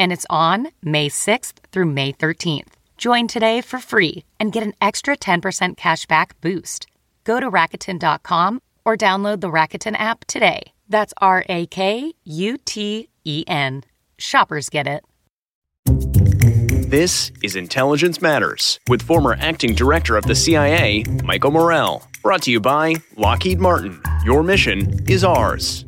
and it's on May 6th through May 13th. Join today for free and get an extra 10% cashback boost. Go to Rakuten.com or download the Rakuten app today. That's R A K U T E N. Shoppers get it. This is Intelligence Matters with former acting director of the CIA, Michael Morell. Brought to you by Lockheed Martin. Your mission is ours.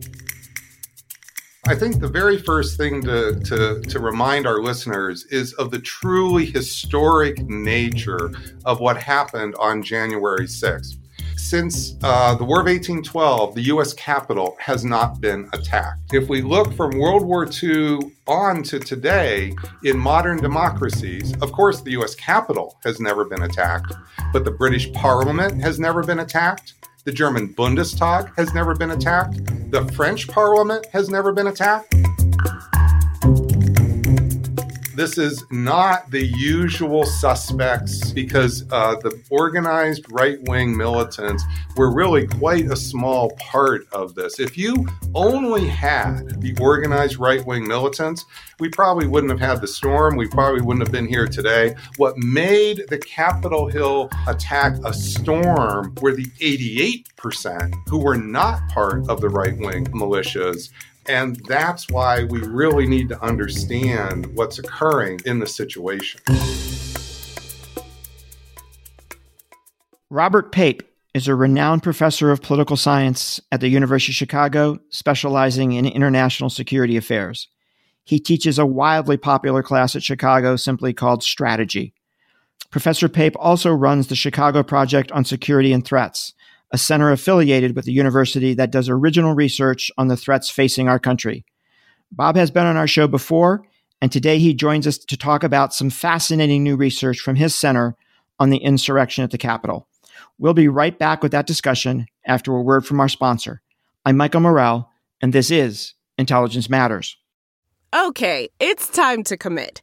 I think the very first thing to, to, to, remind our listeners is of the truly historic nature of what happened on January 6th. Since uh, the War of 1812, the U.S. Capitol has not been attacked. If we look from World War II on to today, in modern democracies, of course, the U.S. Capitol has never been attacked, but the British Parliament has never been attacked. The German Bundestag has never been attacked. The French Parliament has never been attacked. This is not the usual suspects because uh, the organized right wing militants were really quite a small part of this. If you only had the organized right wing militants, we probably wouldn't have had the storm. We probably wouldn't have been here today. What made the Capitol Hill attack a storm were the 88% who were not part of the right wing militias and that's why we really need to understand what's occurring in the situation. Robert Pape is a renowned professor of political science at the University of Chicago, specializing in international security affairs. He teaches a wildly popular class at Chicago simply called Strategy. Professor Pape also runs the Chicago Project on Security and Threats, a center affiliated with the university that does original research on the threats facing our country. Bob has been on our show before, and today he joins us to talk about some fascinating new research from his center on the insurrection at the Capitol. We'll be right back with that discussion after a word from our sponsor. I'm Michael Morell, and this is Intelligence Matters. Okay, it's time to commit.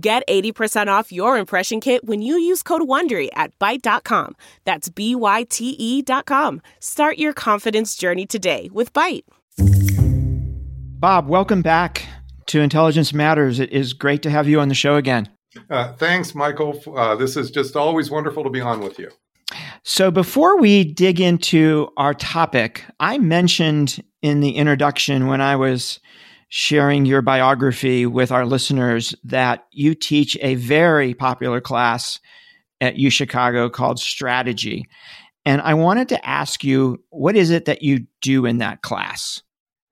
Get 80% off your impression kit when you use code WONDERY at Byte.com. That's B-Y-T-E dot com. Start your confidence journey today with Byte. Bob, welcome back to Intelligence Matters. It is great to have you on the show again. Uh, thanks, Michael. Uh, this is just always wonderful to be on with you. So, before we dig into our topic, I mentioned in the introduction when I was sharing your biography with our listeners that you teach a very popular class at U Chicago called Strategy. And I wanted to ask you, what is it that you do in that class?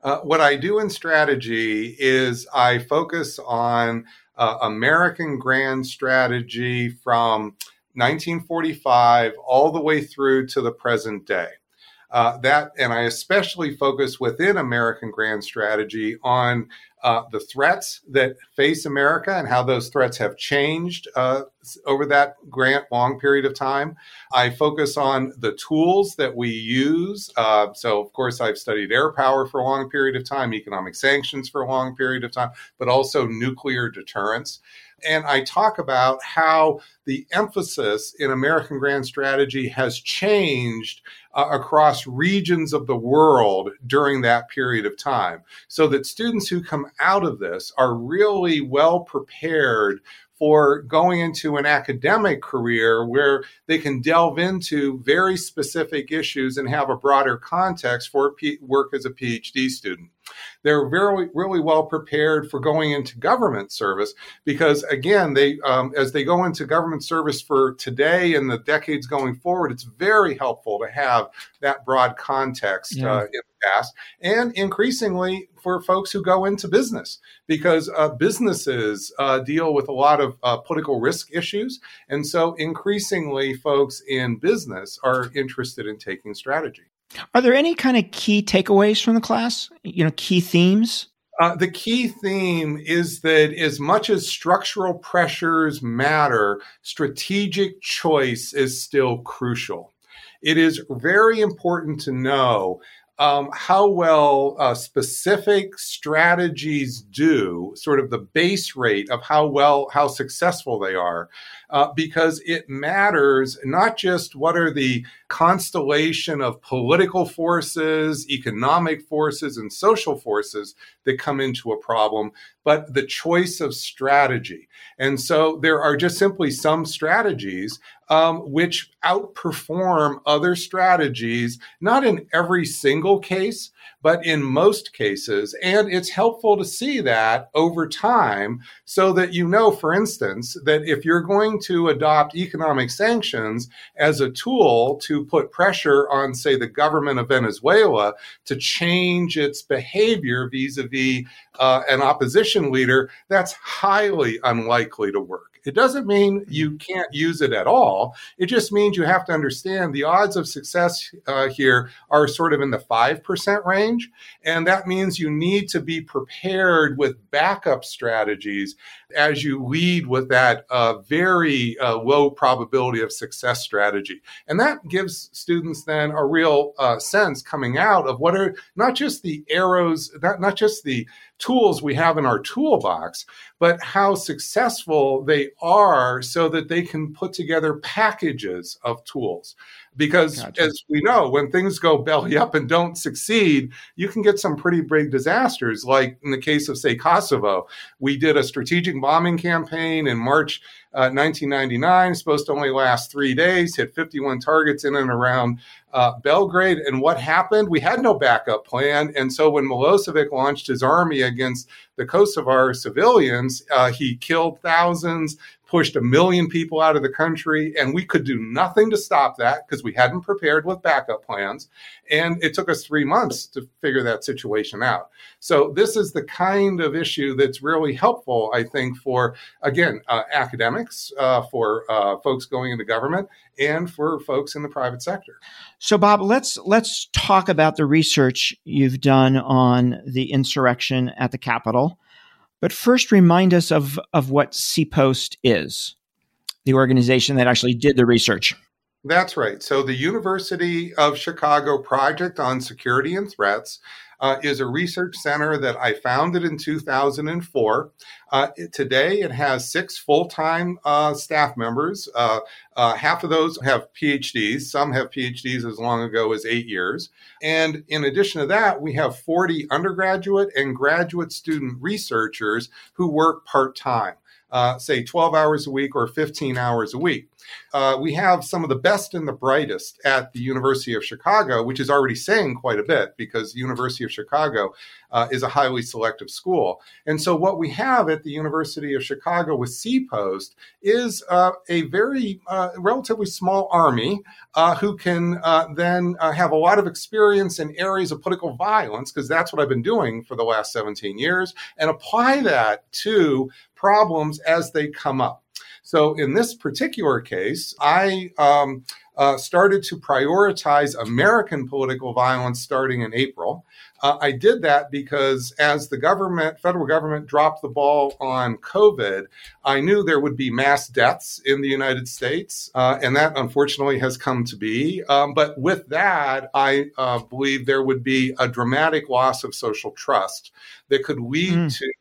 Uh, what I do in strategy is I focus on uh, American grand strategy from 1945 all the way through to the present day. Uh, that and I especially focus within American Grand Strategy on uh, the threats that face America and how those threats have changed uh, over that grant long period of time. I focus on the tools that we use. Uh, so, of course, I've studied air power for a long period of time, economic sanctions for a long period of time, but also nuclear deterrence. And I talk about how the emphasis in American Grand Strategy has changed uh, across regions of the world during that period of time so that students who come out of this are really well prepared for going into an academic career where they can delve into very specific issues and have a broader context for work as a PhD student. They're very, really well prepared for going into government service because, again, they um, as they go into government service for today and the decades going forward, it's very helpful to have that broad context yeah. uh, in the past, and increasingly for folks who go into business because uh, businesses uh, deal with a lot of uh, political risk issues, and so increasingly folks in business are interested in taking strategy. Are there any kind of key takeaways from the class? You know, key themes? Uh, the key theme is that as much as structural pressures matter, strategic choice is still crucial. It is very important to know um, how well uh, specific strategies do, sort of the base rate of how well, how successful they are, uh, because it matters not just what are the constellation of political forces, economic forces, and social forces that come into a problem, but the choice of strategy. And so there are just simply some strategies um, which outperform other strategies, not in every single case, but in most cases. And it's helpful to see that over time so that you know, for instance, that if you're going to adopt economic sanctions as a tool to put pressure on, say, the government of Venezuela to change its behavior vis a vis an opposition leader, that's highly unlikely to work. It doesn't mean you mm-hmm. can't use it at all. It just means you have to understand the odds of success uh, here are sort of in the 5% range. And that means you need to be prepared with backup strategies as you lead with that uh, very uh, low probability of success strategy. And that gives students then a real uh, sense coming out of what are not just the arrows, not, not just the tools we have in our toolbox, but how successful they are so that they can put together packages of tools. Because gotcha. as we know, when things go belly up and don't succeed, you can get some pretty big disasters. Like in the case of, say, Kosovo, we did a strategic bombing campaign in March uh, 1999, supposed to only last three days, hit 51 targets in and around uh, Belgrade. And what happened? We had no backup plan. And so when Milosevic launched his army against the Kosovar civilians, uh, he killed thousands, pushed a million people out of the country, and we could do nothing to stop that because we hadn't prepared with backup plans. And it took us three months to figure that situation out. So, this is the kind of issue that's really helpful, I think, for, again, uh, academics, uh, for uh, folks going into government, and for folks in the private sector. So, Bob, let's let's talk about the research you've done on the insurrection at the Capitol. But first, remind us of, of what CPOST is, the organization that actually did the research. That's right. So, the University of Chicago Project on Security and Threats uh, is a research center that I founded in 2004. Uh, it, today, it has six full time uh, staff members. Uh, uh, half of those have PhDs. Some have PhDs as long ago as eight years. And in addition to that, we have 40 undergraduate and graduate student researchers who work part time uh, say 12 hours a week or 15 hours a week. Uh, we have some of the best and the brightest at the University of Chicago, which is already saying quite a bit because the University of Chicago uh, is a highly selective school. And so, what we have at the University of Chicago with CPOST is uh, a very uh, relatively small army uh, who can uh, then have a lot of experience in areas of political violence, because that's what I've been doing for the last 17 years, and apply that to problems as they come up. So in this particular case, I um, uh, started to prioritize American political violence starting in April. Uh, I did that because as the government, federal government, dropped the ball on COVID, I knew there would be mass deaths in the United States, uh, and that unfortunately has come to be. Um, but with that, I uh, believe there would be a dramatic loss of social trust that could lead mm. to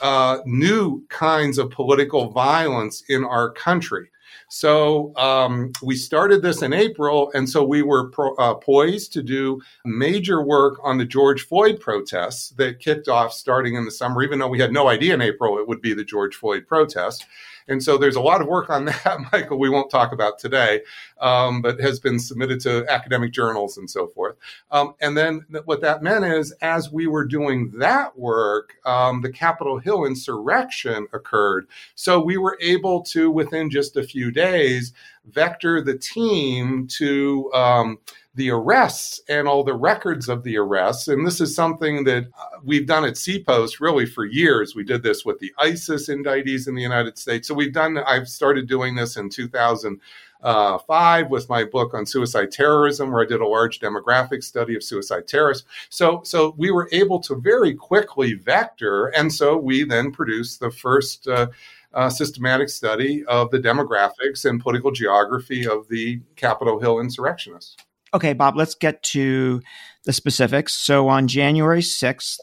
uh, new kinds of political violence in our country. So um, we started this in April, and so we were pro- uh, poised to do major work on the George Floyd protests that kicked off starting in the summer, even though we had no idea in April it would be the George Floyd protests. And so there's a lot of work on that, Michael, we won't talk about today, um, but has been submitted to academic journals and so forth. Um, and then what that meant is, as we were doing that work, um, the Capitol Hill insurrection occurred. So we were able to, within just a few days, vector the team to um, the arrests and all the records of the arrests. And this is something that uh, we've done at CPOST really for years. We did this with the ISIS indictees in the United States. So we've done, I've started doing this in 2005 uh, with my book on suicide terrorism, where I did a large demographic study of suicide terrorists. So, so we were able to very quickly vector. And so we then produced the first. Uh, uh, systematic study of the demographics and political geography of the Capitol Hill insurrectionists. Okay, Bob, let's get to the specifics. So on January 6th,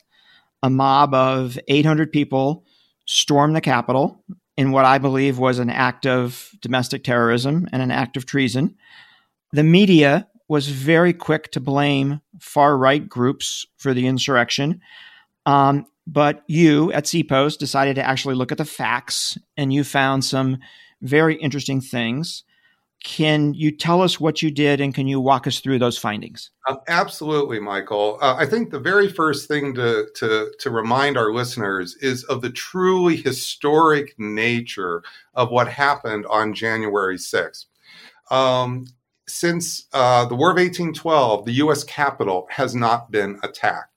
a mob of 800 people stormed the Capitol in what I believe was an act of domestic terrorism and an act of treason. The media was very quick to blame far right groups for the insurrection. Um, but you at CPOST decided to actually look at the facts and you found some very interesting things. Can you tell us what you did and can you walk us through those findings? Uh, absolutely, Michael. Uh, I think the very first thing to, to, to remind our listeners is of the truly historic nature of what happened on January 6th. Um, since uh, the War of 1812, the U.S. Capitol has not been attacked.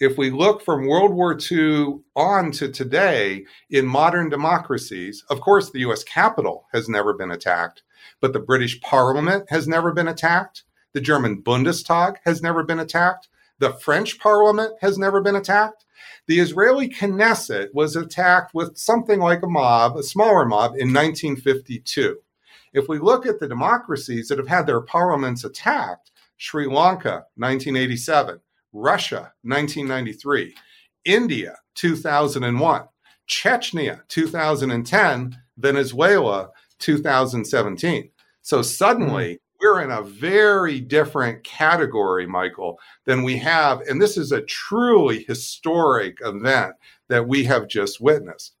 If we look from World War II on to today in modern democracies, of course, the US Capitol has never been attacked, but the British Parliament has never been attacked. The German Bundestag has never been attacked. The French Parliament has never been attacked. The Israeli Knesset was attacked with something like a mob, a smaller mob, in 1952. If we look at the democracies that have had their parliaments attacked, Sri Lanka, 1987, Russia, 1993, India, 2001, Chechnya, 2010, Venezuela, 2017. So suddenly, mm-hmm. we're in a very different category, Michael, than we have. And this is a truly historic event that we have just witnessed.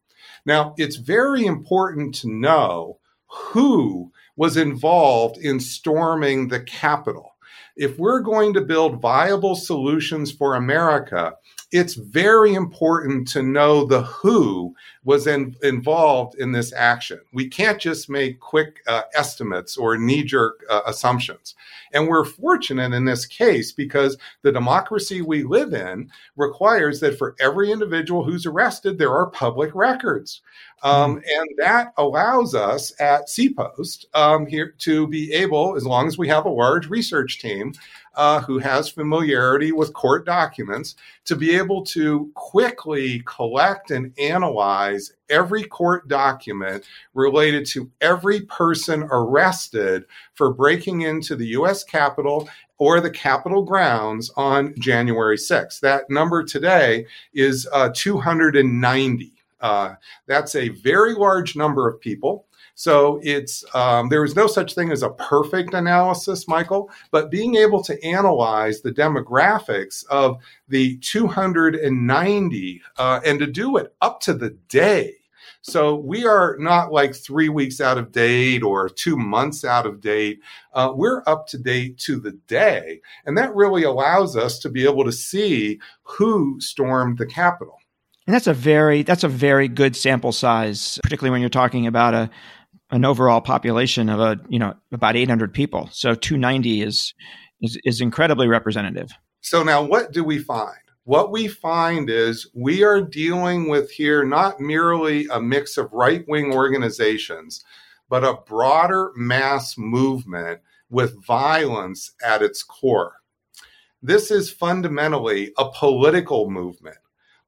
Now, it's very important to know who was involved in storming the Capitol if we're going to build viable solutions for America, it's very important to know the who was in, involved in this action. We can't just make quick uh, estimates or knee jerk uh, assumptions. And we're fortunate in this case because the democracy we live in requires that for every individual who's arrested, there are public records. Um, mm-hmm. and that allows us at CPOST um, here to be able, as long as we have a large research team, uh, who has familiarity with court documents to be able to quickly collect and analyze every court document related to every person arrested for breaking into the U.S. Capitol or the Capitol grounds on January 6th. That number today is uh, 290. Uh, that's a very large number of people. So it's um, there is no such thing as a perfect analysis, Michael, but being able to analyze the demographics of the 290 uh, and to do it up to the day. So we are not like three weeks out of date or two months out of date. Uh, we're up to date to the day. And that really allows us to be able to see who stormed the Capitol. And that's a very that's a very good sample size, particularly when you're talking about a an overall population of a you know about 800 people. So 290 is is, is incredibly representative. So now, what do we find? what we find is we are dealing with here not merely a mix of right wing organizations, but a broader mass movement with violence at its core. This is fundamentally a political movement,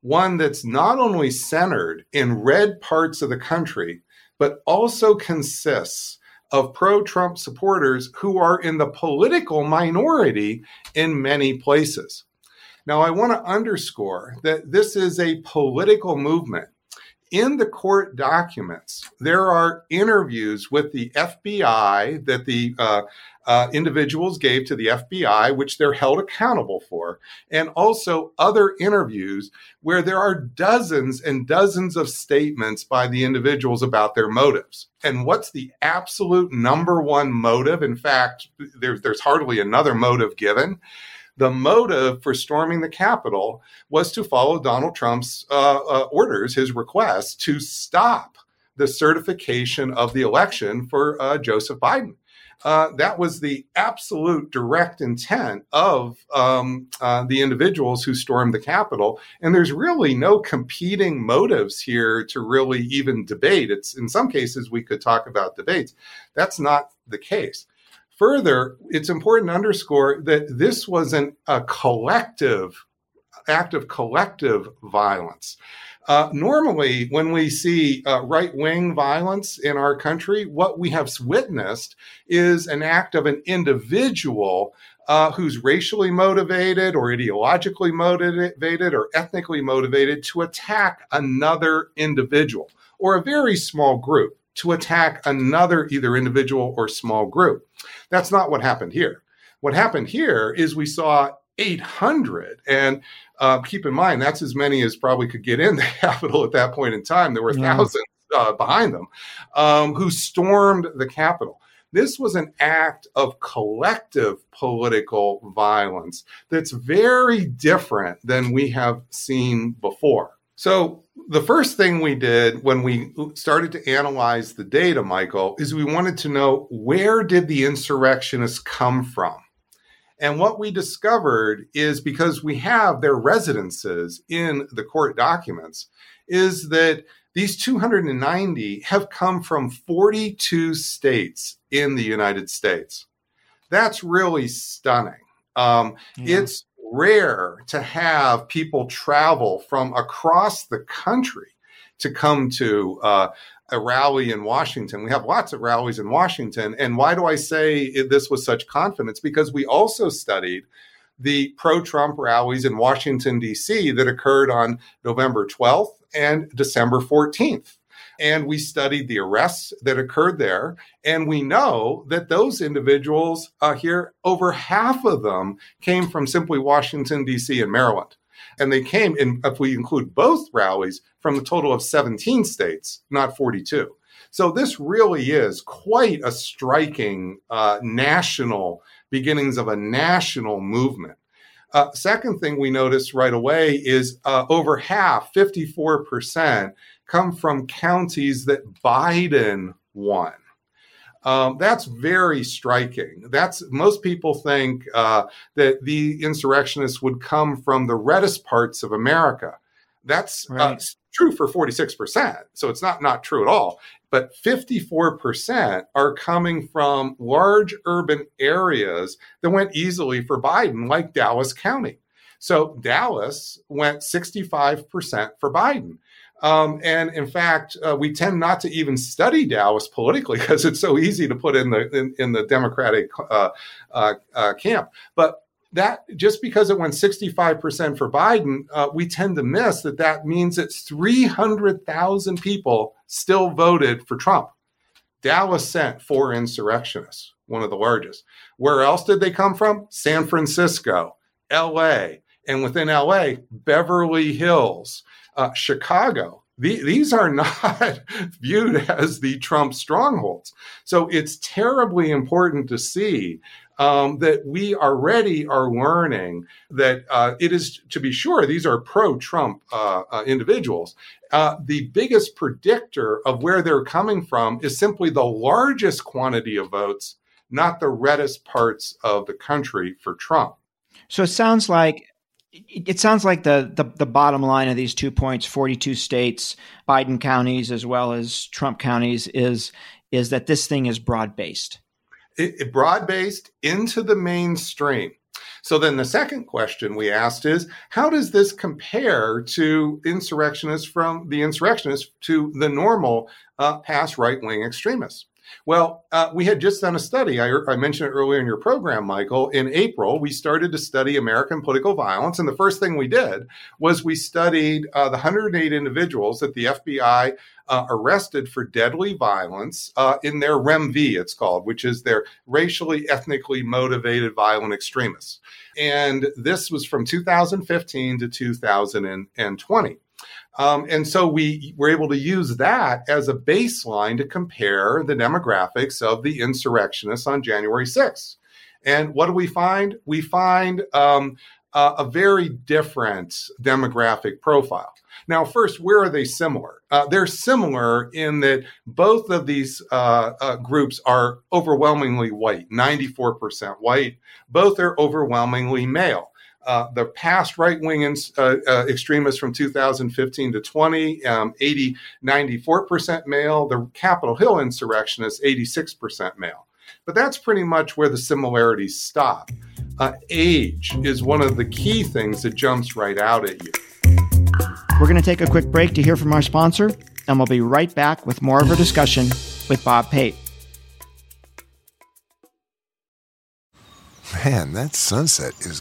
one that's not only centered in red parts of the country, but also consists of pro Trump supporters who are in the political minority in many places. Now, I want to underscore that this is a political movement. In the court documents, there are interviews with the FBI that the uh, uh, individuals gave to the FBI, which they're held accountable for, and also other interviews where there are dozens and dozens of statements by the individuals about their motives. And what's the absolute number one motive? In fact, there's, there's hardly another motive given the motive for storming the Capitol was to follow Donald Trump's uh, uh, orders, his request to stop the certification of the election for uh, Joseph Biden. Uh, that was the absolute direct intent of um, uh, the individuals who stormed the Capitol. And there's really no competing motives here to really even debate. It's in some cases we could talk about debates. That's not the case. Further, it's important to underscore that this was an, a collective act of collective violence. Uh, normally, when we see uh, right wing violence in our country, what we have witnessed is an act of an individual uh, who's racially motivated or ideologically motivated or ethnically motivated to attack another individual or a very small group to attack another either individual or small group. That's not what happened here. What happened here is we saw 800 and uh, keep in mind that's as many as probably could get in the Capitol at that point in time there were yeah. thousands uh, behind them um, who stormed the Capitol this was an act of collective political violence that's very different than we have seen before so the first thing we did when we started to analyze the data, Michael, is we wanted to know where did the insurrectionists come from? And what we discovered is because we have their residences in the court documents, is that these 290 have come from 42 states in the United States. That's really stunning. Um, yeah. It's rare to have people travel from across the country to come to uh, a rally in Washington. We have lots of rallies in Washington. And why do I say this with such confidence? Because we also studied the pro Trump rallies in Washington, D.C. that occurred on November 12th and December 14th and we studied the arrests that occurred there. And we know that those individuals uh, here, over half of them came from simply Washington, D.C. and Maryland. And they came in, if we include both rallies, from a total of 17 states, not 42. So this really is quite a striking uh, national beginnings of a national movement. Uh, second thing we noticed right away is uh, over half, 54%, come from counties that Biden won. Um, that's very striking. That's most people think uh, that the insurrectionists would come from the reddest parts of America. That's uh, right. uh, true for 46%. So it's not not true at all. But 54% are coming from large urban areas that went easily for Biden, like Dallas County. So Dallas went 65% for Biden. Um, and in fact, uh, we tend not to even study Dallas politically because it's so easy to put in the in, in the Democratic uh, uh, uh camp. But that just because it went 65% for Biden, uh, we tend to miss that that means that 300,000 people still voted for Trump. Dallas sent four insurrectionists, one of the largest. Where else did they come from? San Francisco, LA, and within LA, Beverly Hills uh, Chicago. The, these are not viewed as the Trump strongholds. So it's terribly important to see um, that we already are learning that uh, it is, to be sure, these are pro Trump uh, uh, individuals. Uh, the biggest predictor of where they're coming from is simply the largest quantity of votes, not the reddest parts of the country for Trump. So it sounds like it sounds like the, the, the bottom line of these two points 42 states biden counties as well as trump counties is is that this thing is broad based it, it broad based into the mainstream. So then the second question we asked is how does this compare to insurrectionists from the insurrectionists to the normal uh, past right wing extremists well, uh, we had just done a study. I, I, mentioned it earlier in your program, Michael. In April, we started to study American political violence. And the first thing we did was we studied uh, the 108 individuals that the FBI uh, arrested for deadly violence uh, in their REMV, it's called, which is their racially, ethnically motivated violent extremists. And this was from 2015 to 2020. Um, and so we were able to use that as a baseline to compare the demographics of the insurrectionists on January 6th. And what do we find? We find um, a very different demographic profile. Now, first, where are they similar? Uh, they're similar in that both of these uh, uh groups are overwhelmingly white, 94% white. Both are overwhelmingly male. Uh, the past right wing uh, uh, extremists from 2015 to 20, um, 80, 94% male. The Capitol Hill insurrectionists, 86% male. But that's pretty much where the similarities stop. Uh, age is one of the key things that jumps right out at you. We're going to take a quick break to hear from our sponsor, and we'll be right back with more of our discussion with Bob Pape. Man, that sunset is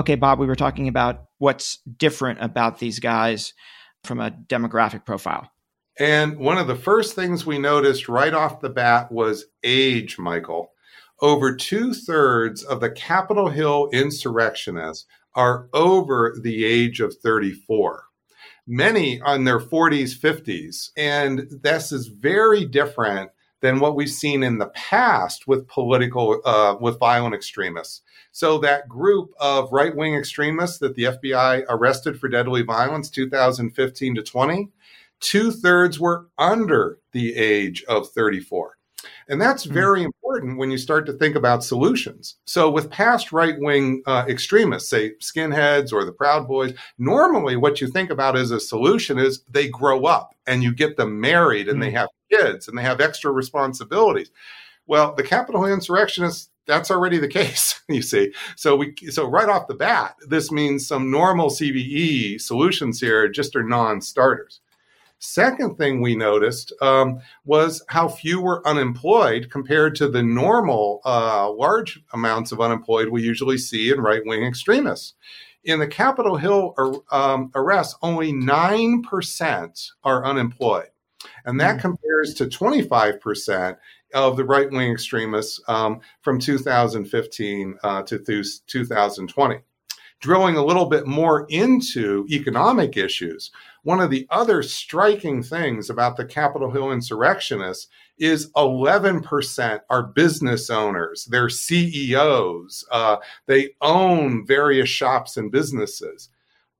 Okay, Bob, we were talking about what's different about these guys from a demographic profile. And one of the first things we noticed right off the bat was age, Michael. Over two thirds of the Capitol Hill insurrectionists are over the age of 34. Many on their 40s, 50s. And this is very different than what we've seen in the past with political, uh, with violent extremists. So that group of right wing extremists that the FBI arrested for deadly violence 2015 to 20, two thirds were under the age of 34. And that's hmm. very important when you start to think about solutions. So, with past right wing uh, extremists, say skinheads or the Proud Boys, normally what you think about as a solution is they grow up and you get them married and they hmm. have kids and they have extra responsibilities. Well, the Capitol insurrectionists, that's already the case, you see. So we so right off the bat, this means some normal CVE solutions here just are non-starters. Second thing we noticed um, was how few were unemployed compared to the normal uh, large amounts of unemployed we usually see in right wing extremists. In the Capitol Hill um, arrests, only 9% are unemployed. And that mm. compares to 25% of the right wing extremists um, from 2015 uh, to th- 2020. Drilling a little bit more into economic issues, one of the other striking things about the Capitol Hill insurrectionists is 11% are business owners, they're CEOs, uh, they own various shops and businesses.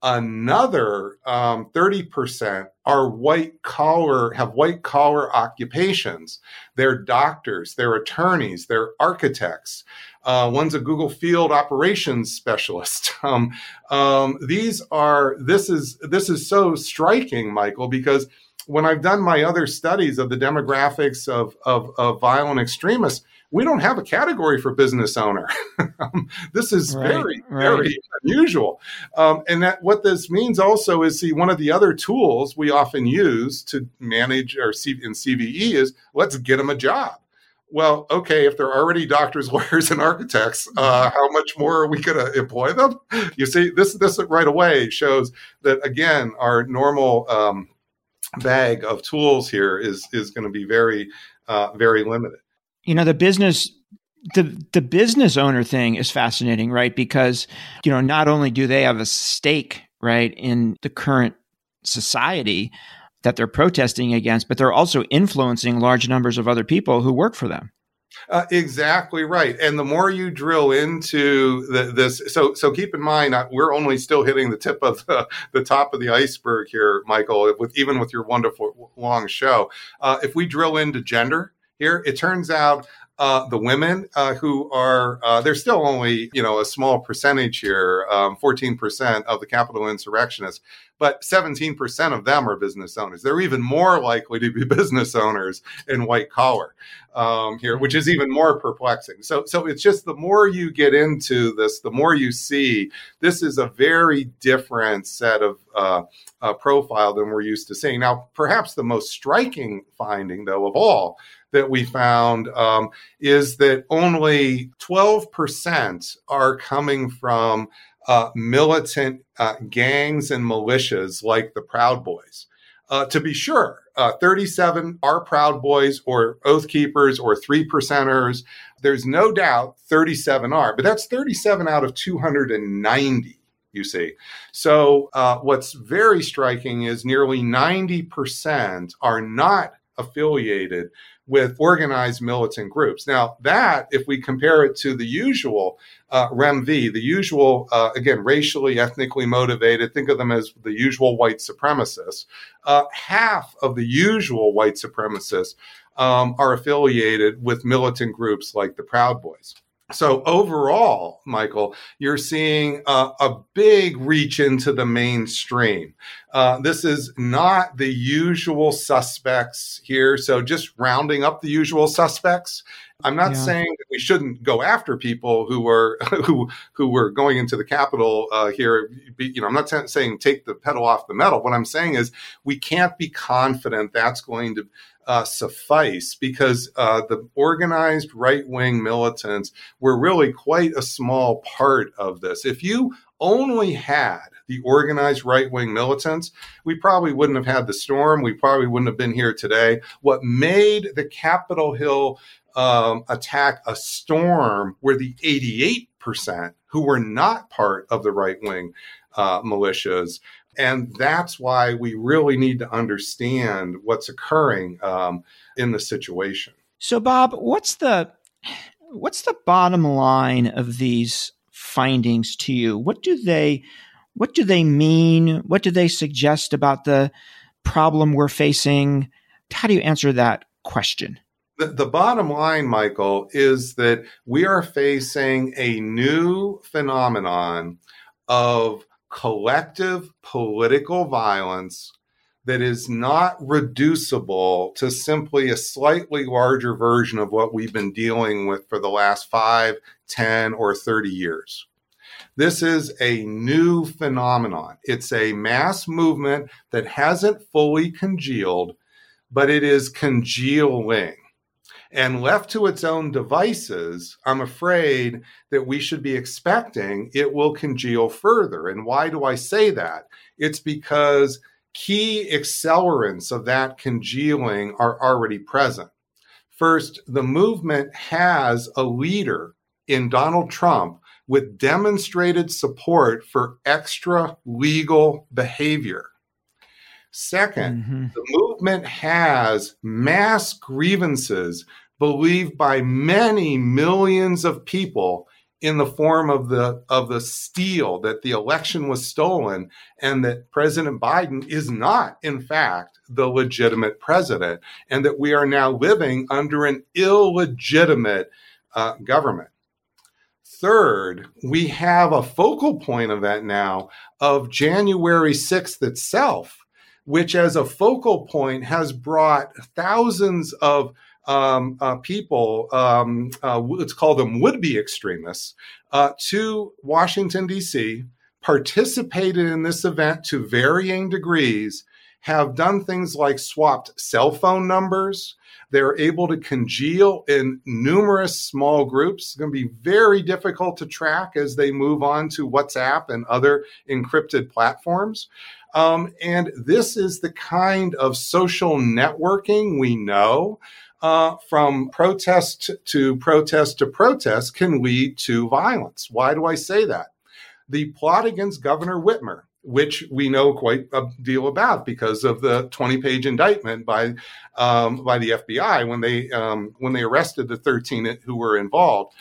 Another um, 30% are white collar, have white collar occupations. They're doctors, they're attorneys, they're architects. Uh, one's a Google Field operations specialist. Um, um, these are this is this is so striking, Michael, because when I've done my other studies of the demographics of, of, of violent extremists, we don't have a category for business owner. um, this is right, very, right. very unusual. Um, and that what this means also is see one of the other tools we often use to manage our C- in CVE is let's get them a job. Well, okay, if they're already doctors, lawyers, and architects, uh, mm-hmm. how much more are we going to employ them? You see, this this right away shows that again, our normal um, bag of tools here is is going to be very uh, very limited you know the business the the business owner thing is fascinating, right? Because you know, not only do they have a stake, right, in the current society that they're protesting against, but they're also influencing large numbers of other people who work for them. Uh, exactly right. And the more you drill into the, this, so so keep in mind, uh, we're only still hitting the tip of the, the top of the iceberg here, Michael. With even with your wonderful long show, uh, if we drill into gender here, it turns out uh, the women uh, who are uh, still only you know a small percentage here, um, fourteen um, percent of the Capitol insurrectionists, but seventeen percent of them are business owners. They're even more likely to be business owners in white collar um, here, which is even more perplexing. So, so it's just the more you get into this, the more you see this is a very different set of uh, uh, profile than we're used to seeing. Now, perhaps the most striking finding, though, of all that we found um, is that only 12% are coming from uh, militant uh, gangs and militias like the Proud Boys. Uh, to be sure, uh, 37 are Proud Boys or Oath Keepers or Three Percenters. There's no doubt 37 are, but that's 37 out of 290 you see. So, uh, what's very striking is nearly 90% are not affiliated with organized militant groups. Now, that, if we compare it to the usual uh, REMV, the usual, uh, again, racially, ethnically motivated, think of them as the usual white supremacists, uh, half of the usual white supremacists um, are affiliated with militant groups like the Proud Boys. So overall, Michael, you're seeing a, a big reach into the mainstream. Uh, this is not the usual suspects here. So just rounding up the usual suspects. I'm not yeah. saying that we shouldn't go after people who were who who were going into the Capitol uh, here. You know, I'm not saying take the pedal off the metal. What I'm saying is we can't be confident that's going to uh, suffice because uh, the organized right wing militants were really quite a small part of this. If you only had the organized right wing militants, we probably wouldn't have had the storm. We probably wouldn't have been here today. What made the Capitol Hill um, attack a storm were the 88% who were not part of the right wing uh, militias and that's why we really need to understand what's occurring um, in the situation. So, Bob, what's the what's the bottom line of these findings to you? What do they what do they mean? What do they suggest about the problem we're facing? How do you answer that question? The, the bottom line, Michael, is that we are facing a new phenomenon of collective political violence that is not reducible to simply a slightly larger version of what we've been dealing with for the last five, ten, or 30 years. This is a new phenomenon. It's a mass movement that hasn't fully congealed, but it is congealing. And left to its own devices, I'm afraid that we should be expecting it will congeal further. And why do I say that? It's because key accelerants of that congealing are already present. First, the movement has a leader in Donald Trump with demonstrated support for extra legal behavior. 2nd mm-hmm. the movement has mass grievances believed by many millions of people in the form of the of the steal that the election was stolen and that President Biden is not in fact the legitimate president and that we are now living under an illegitimate uh, government. Third, we have a focal point of that now of January 6th itself, which as a focal point has brought thousands of um, uh, people, um, uh, let's call them would be extremists, uh, to Washington, D.C., participated in this event to varying degrees, have done things like swapped cell phone numbers. They're able to congeal in numerous small groups. It's going to be very difficult to track as they move on to WhatsApp and other encrypted platforms. Um, and this is the kind of social networking we know uh, from protest to protest to protest can lead to violence. Why do I say that? The plot against Governor Whitmer, which we know quite a deal about because of the 20-page indictment by um, by the FBI when they um, when they arrested the 13 who were involved.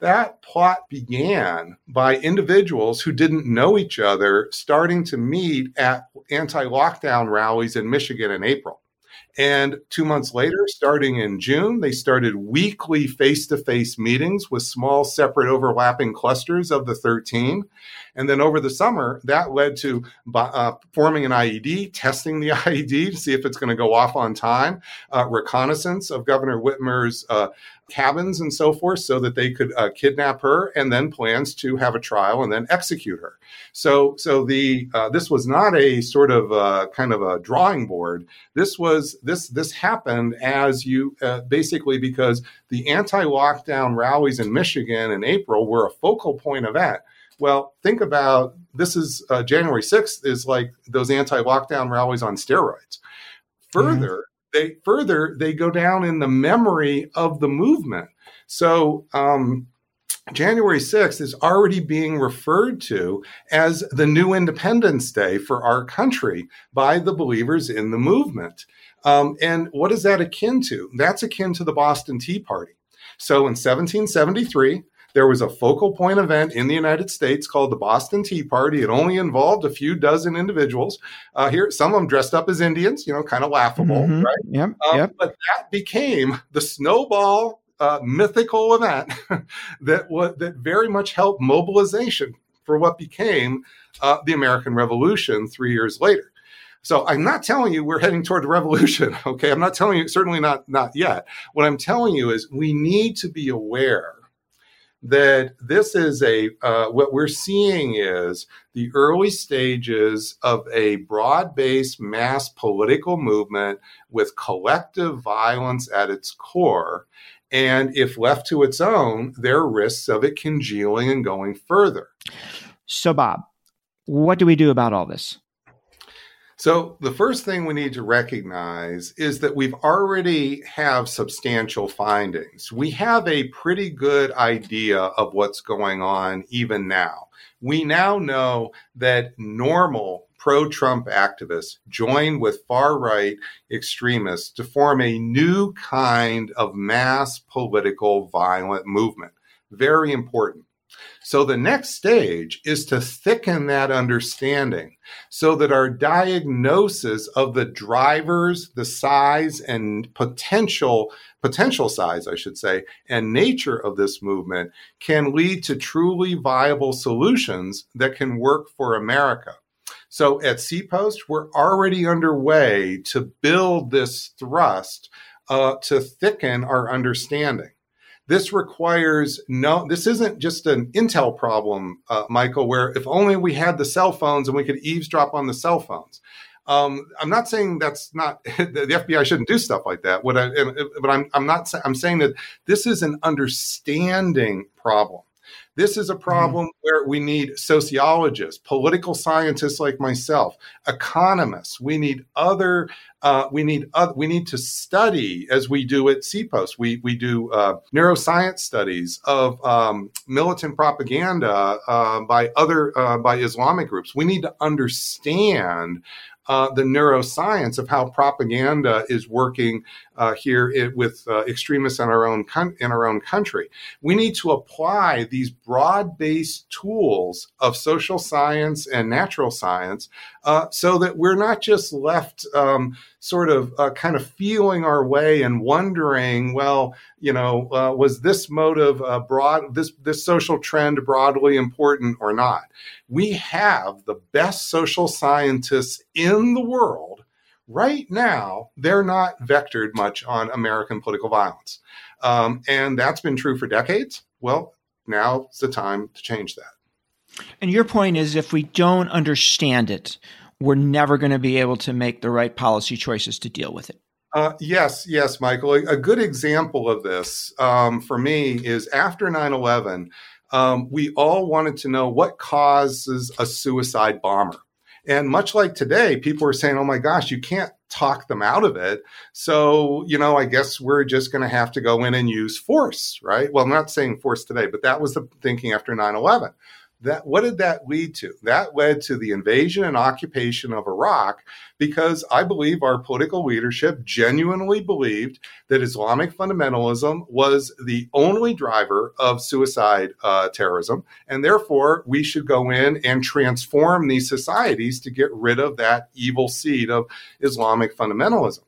That plot began by individuals who didn't know each other starting to meet at anti-lockdown rallies in Michigan in April. And two months later, starting in June, they started weekly face to face meetings with small, separate, overlapping clusters of the 13. And then over the summer, that led to uh, forming an IED, testing the IED to see if it's going to go off on time, uh, reconnaissance of Governor Whitmer's uh, cabins and so forth so that they could uh, kidnap her and then plans to have a trial and then execute her. So so the uh, this was not a sort of uh, kind of a drawing board. This was this this happened as you uh, basically because the anti-lockdown rallies in michigan in april were a focal point event well think about this is uh, january 6th is like those anti-lockdown rallies on steroids. Further they further they go down in the memory of the movement. So um, January 6th is already being referred to as the new Independence Day for our country by the believers in the movement. Um, and what is that akin to? That's akin to the Boston Tea Party. So in 1773, there was a focal point event in the United States called the Boston Tea Party. It only involved a few dozen individuals. Uh, here, some of them dressed up as Indians, you know, kind of laughable, mm-hmm. right? Yep, um, yep. But that became the snowball uh, mythical event that what that very much helped mobilization for what became uh, the American Revolution three years later. So I'm not telling you we're heading toward a revolution. Okay, I'm not telling you certainly not not yet. What I'm telling you is we need to be aware that this is a uh, what we're seeing is the early stages of a broad-based mass political movement with collective violence at its core. And if left to its own there are risks of it congealing and going further. So bob what do we do about all this so the first thing we need to recognize is that we've already have substantial findings. We have a pretty good idea of what's going on even now. We now know that normal pro Trump activists join with far right extremists to form a new kind of mass political violent movement. Very important. So the next stage is to thicken that understanding so that our diagnosis of the drivers, the size and potential potential size, I should say, and nature of this movement can lead to truly viable solutions that can work for America. So at CPost, we're already underway to build this thrust uh, to thicken our understanding. This requires no, this isn't just an Intel problem, uh, Michael, where if only we had the cell phones and we could eavesdrop on the cell phones. Um, I'm not saying that's not the FBI shouldn't do stuff like that. What I, but I'm I'm not I'm saying that this is an understanding problem. This is a mm-hmm. problem mm-hmm. where we need sociologists, political scientists like myself, economists. We need other. Uh, we need other, we need to study as we do at CPost. We we do uh, neuroscience studies of um, militant propaganda uh, by other uh, by Islamic groups. We need to understand uh, the neuroscience of how propaganda is working uh, here it, with uh, extremists in our own con- in our own country. We need to apply these broad-based tools of social science and natural science uh, so that we're not just left um, sort of uh, kind of feeling our way and wondering, well, you know, uh, was this motive broad, this this social trend broadly important or not? We have the best social scientists in the world right now, they're not vectored much on American political violence. Um, and that's been true for decades. Well, now's the time to change that. And your point is if we don't understand it, we're never going to be able to make the right policy choices to deal with it. Uh, yes, yes, Michael. A, a good example of this um, for me is after 9 11, um, we all wanted to know what causes a suicide bomber. And much like today, people are saying, oh my gosh, you can't talk them out of it. So, you know, I guess we're just going to have to go in and use force, right? Well, I'm not saying force today, but that was the thinking after 9 11 that what did that lead to? That led to the invasion and occupation of iraq because i believe our political leadership genuinely believed that islamic fundamentalism was the only driver of suicide uh, terrorism and therefore we should go in and transform these societies to get rid of that evil seed of islamic fundamentalism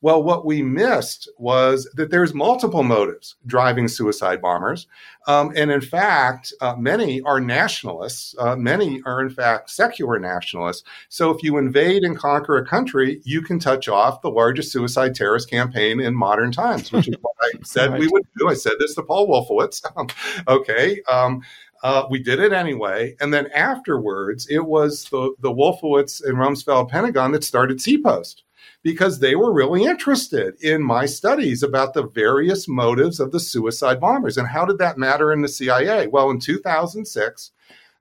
well, what we missed was that there's multiple motives driving suicide bombers. Um, and in fact, uh, many are nationalists. Uh, many are, in fact, secular nationalists. So if you invade and conquer a country, you can touch off the largest suicide terrorist campaign in modern times, which is what I said right. we would do. I said this to Paul Wolfowitz. okay. Um, uh, we did it anyway. And then afterwards, it was the, the Wolfowitz and Rumsfeld Pentagon that started CPOST because they were really interested in my studies about the various motives of the suicide bombers. And how did that matter in the CIA? Well, in 2006,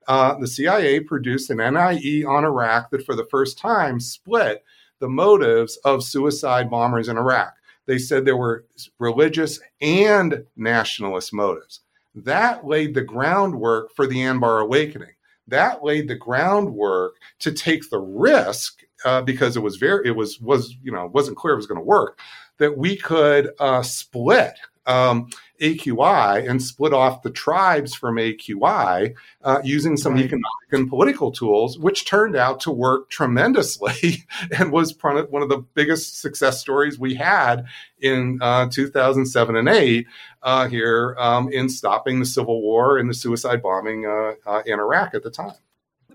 uh, the CIA produced an NIE on Iraq that for the first time split the motives of suicide bombers in Iraq. They said there were religious and nationalist motives. That laid the groundwork for the Anbar Awakening. That laid the groundwork to take the risk uh, because it was very it was was you know wasn't clear it was going to work that we could uh, split um, AQI and split off the tribes from AQI uh, using some right. economic and political tools, which turned out to work tremendously and was one of the biggest success stories we had in uh, 2007 and 8 uh, here um, in stopping the civil war and the suicide bombing uh, uh, in Iraq at the time.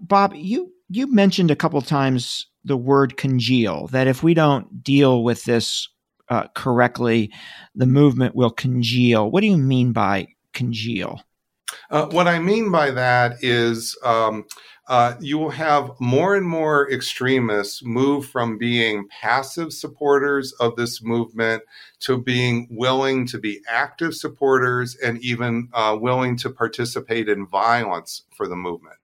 Bob, you you mentioned a couple times the word congeal, that if we don't deal with this uh, correctly, the movement will congeal. What do you mean by congeal? Uh, what I mean by that is um, uh, you will have more and more extremists move from being passive supporters of this movement to being willing to be active supporters and even uh, willing to participate in violence for the movement.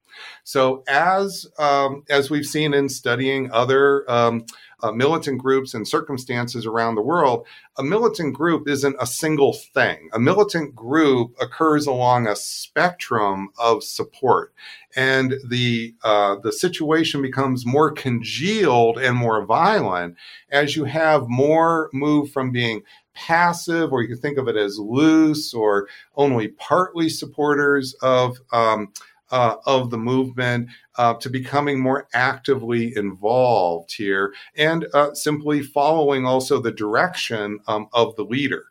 So as um, as we've seen in studying other um, uh, militant groups and circumstances around the world, a militant group isn't a single thing. A militant group occurs along a spectrum of support, and the uh, the situation becomes more congealed and more violent as you have more move from being passive, or you can think of it as loose or only partly supporters of. Um, uh, of the movement uh, to becoming more actively involved here and uh, simply following also the direction um, of the leader.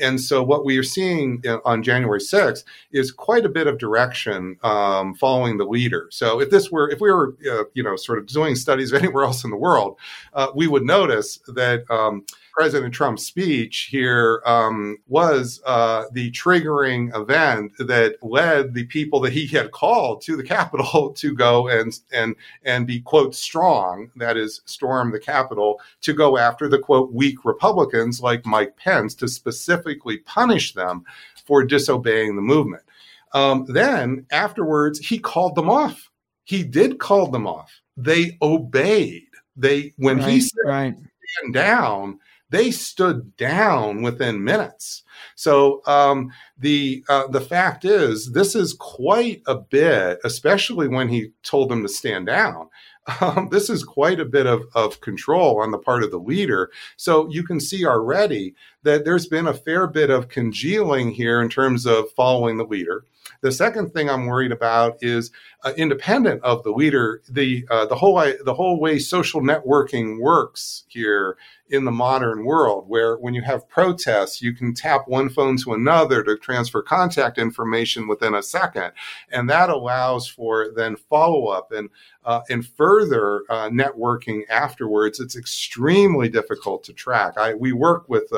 And so, what we are seeing uh, on January 6th is quite a bit of direction um, following the leader. So, if this were, if we were, uh, you know, sort of doing studies anywhere else in the world, uh, we would notice that um, President Trump's speech here um, was uh, the triggering event that led the people that he had called to the Capitol to go and and and be quote strong, that is, storm the Capitol to go after the quote weak Republicans like Mike Pence to specifically punish them for disobeying the movement. Um, then afterwards, he called them off. He did call them off. They obeyed. They when right, he said right. stand down, they stood down within minutes. So um, the uh, the fact is, this is quite a bit, especially when he told them to stand down. Um, this is quite a bit of, of control on the part of the leader. So you can see already that there's been a fair bit of congealing here in terms of following the leader. The second thing I'm worried about is uh, independent of the leader, the uh, the whole the whole way social networking works here in the modern world, where when you have protests, you can tap one phone to another to transfer contact information within a second, and that allows for then follow up and uh, and further uh, networking afterwards. It's extremely difficult to track. I, we work with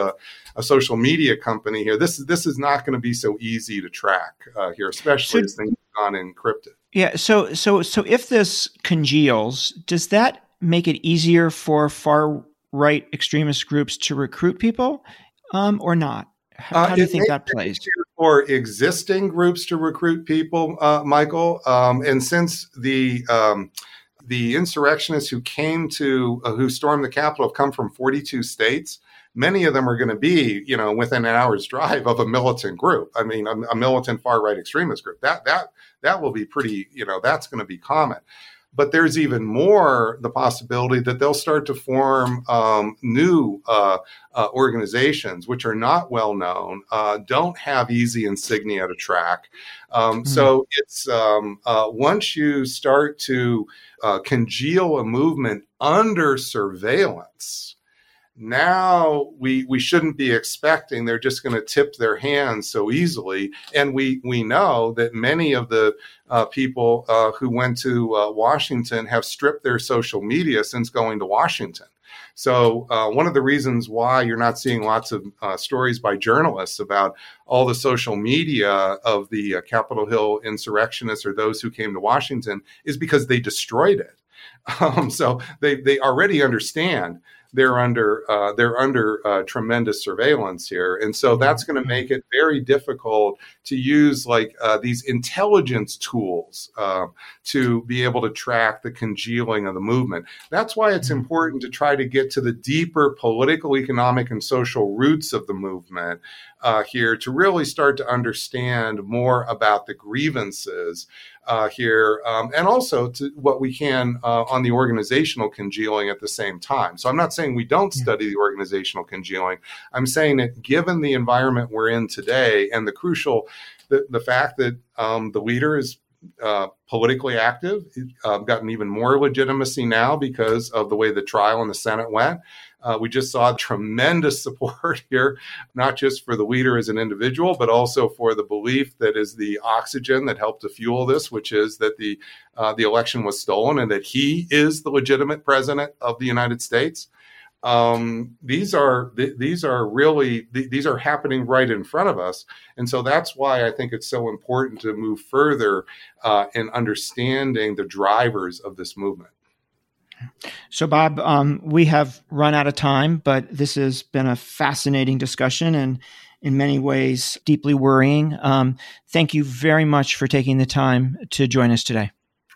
a, social media company here. This is this is not going to be so easy to track uh, here, especially so, as things have gone encrypted. Yeah. So so so if this congeals, does that make it easier for far right extremist groups to recruit people, um, or not? How, uh, do you think that plays? For existing groups to recruit people, uh, Michael, um, and since the um, the insurrectionists who came to uh, who stormed the Capitol have come from 42 states. Many of them are going to be, you know, within an hour's drive of a militant group. I mean, a, a militant far right extremist group. That that that will be pretty, you know, that's going to be common but there's even more the possibility that they'll start to form um, new uh, uh, organizations which are not well known, uh, don't have easy insignia to track. Um, mm-hmm. So it's um, uh, once you start to uh, congeal a movement under surveillance now we we shouldn't be expecting they're just going to tip their hands so easily. And we we know that many of the uh, people uh, who went to uh, washington have stripped their social media since going to washington. So uh, one of the reasons why you're not seeing lots of uh, stories by journalists about all the social media of the uh, capitol hill insurrectionists or those who came to washington is because they destroyed it. Um, so they, they already understand they're under uh, they're under uh, tremendous surveillance here, and so that's going to mm-hmm. make it very difficult to use like uh, these intelligence tools um, to be able to track the congealing of the movement. That's why it's mm-hmm. important to try to get to the deeper political, economic, and social roots of the movement uh, here to really start to understand more about the grievances uh, here, um, and also to what we can uh, on the organizational congealing at the same time. So I'm not saying we don't study the organizational congealing. I'm saying that given the environment we're in today and the crucial, the, the fact that um, the leader is uh, politically active, uh, gotten even more legitimacy now because of the way the trial in the Senate went. Uh, we just saw tremendous support here, not just for the leader as an individual, but also for the belief that is the oxygen that helped to fuel this, which is that the uh, the election was stolen and that he is the legitimate president of the United States. Um, these are th- these are really th- these are happening right in front of us, and so that's why I think it's so important to move further uh, in understanding the drivers of this movement. So, Bob, um, we have run out of time, but this has been a fascinating discussion and in many ways deeply worrying. Um, thank you very much for taking the time to join us today.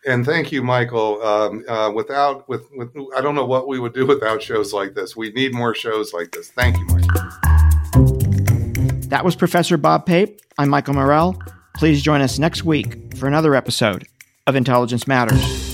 And thank you, Michael. Um, uh, without, with, with, I don't know what we would do without shows like this. We need more shows like this. Thank you, Michael. That was Professor Bob Pape. I'm Michael Morell. Please join us next week for another episode of Intelligence Matters.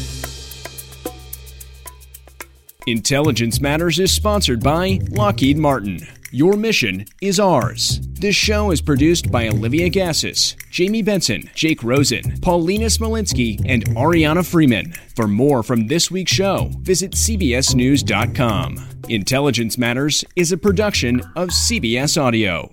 Intelligence Matters is sponsored by Lockheed Martin. Your mission is ours. This show is produced by Olivia Gazis, Jamie Benson, Jake Rosen, Paulina Smolinski, and Ariana Freeman. For more from this week's show, visit CBSNews.com. Intelligence Matters is a production of CBS Audio.